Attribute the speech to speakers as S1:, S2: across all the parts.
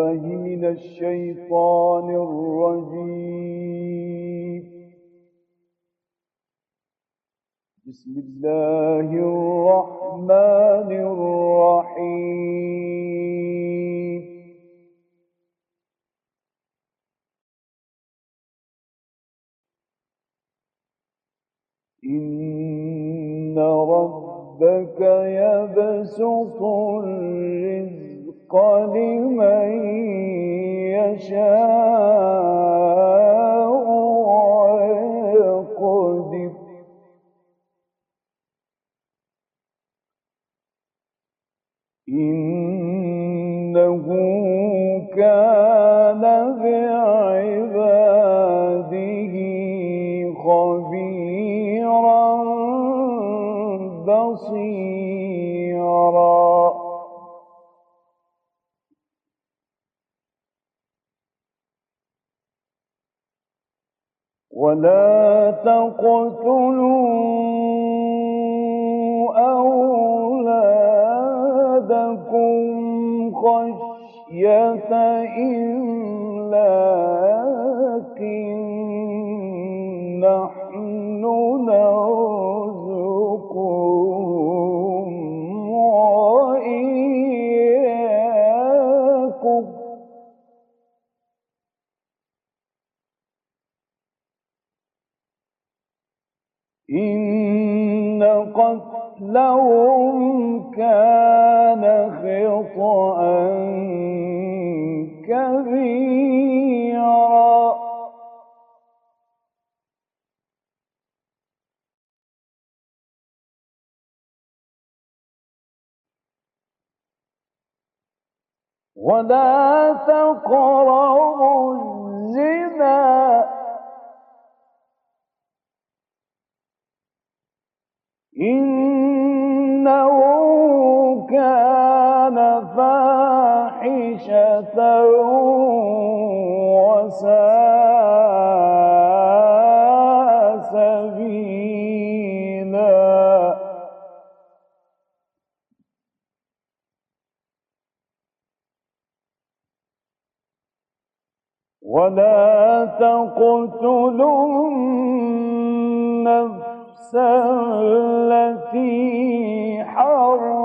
S1: من الشيطان الرجيم. بسم الله الرحمن الرحيم. إن ربك يبسط الرزق يشاء إنه كان بعباده ولا تقتلوا أولادكم خشية إملاق نحن نرزقهم قتلهم كان خطأ كبيرا. ولا تقربوا الزنا. إنه وساء ولا تقتلوا النفس التي حرم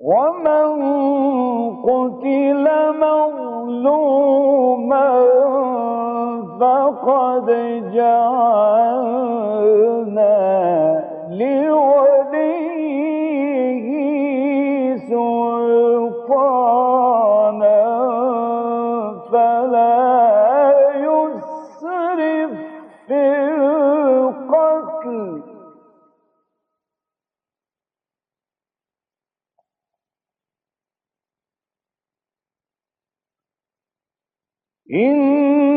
S1: ومن قتل مظلوما فقد جعلنا لوليه إنه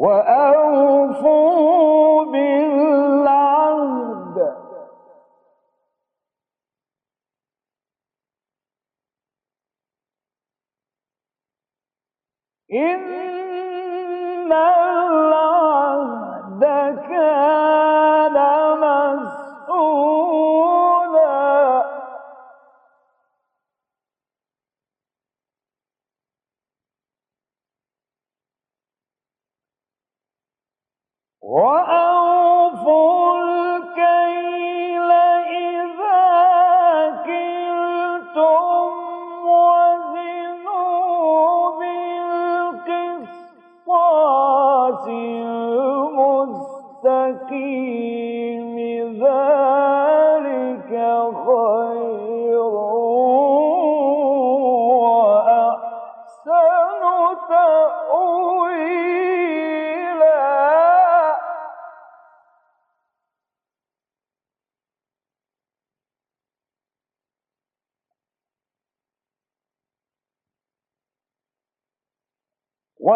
S1: وأوفوا إن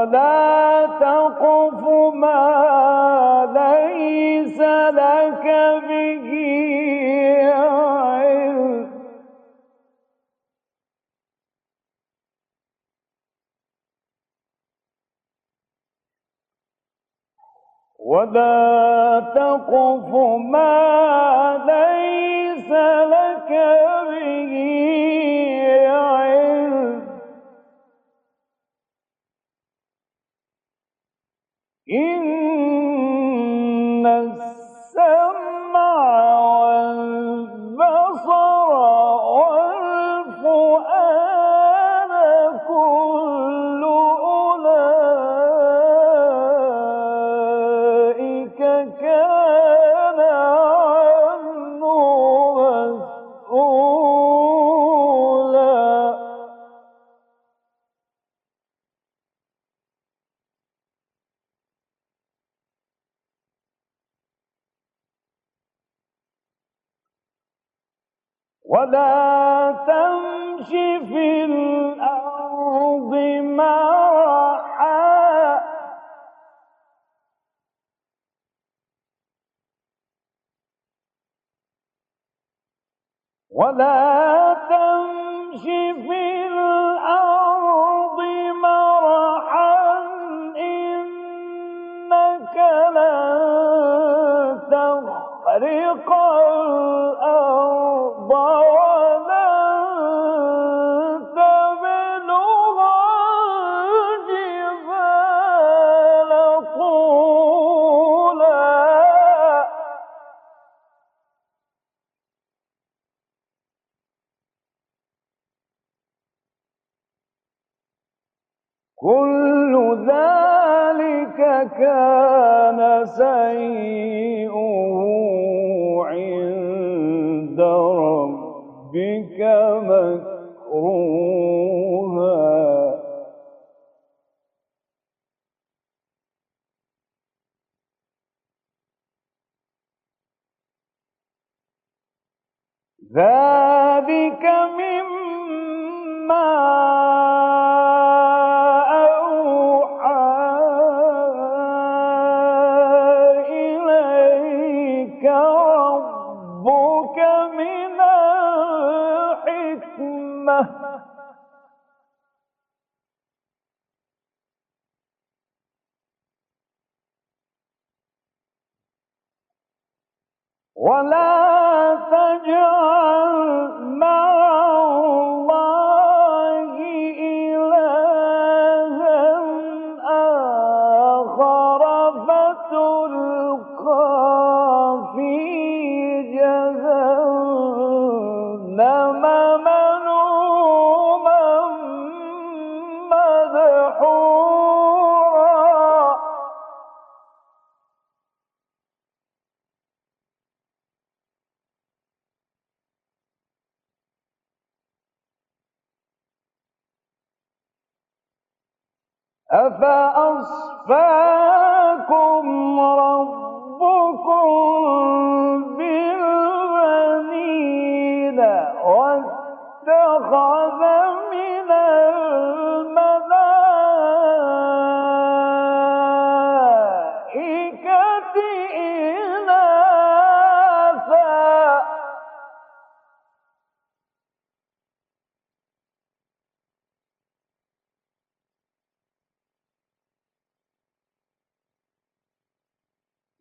S1: ولا تقف ما ليس لك به علم. ولا تقف ما ليس لك ولا تمش في الأرض مرحا ولا تمش في كان سيئه عند ربك مكروها. ذلك الحكمة أفأصفاكم ربكم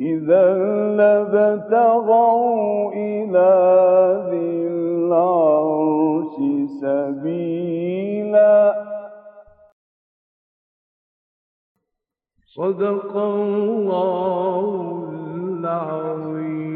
S1: إذا لابتغوا إلى ذي العرش سبيلا. صدق الله العظيم.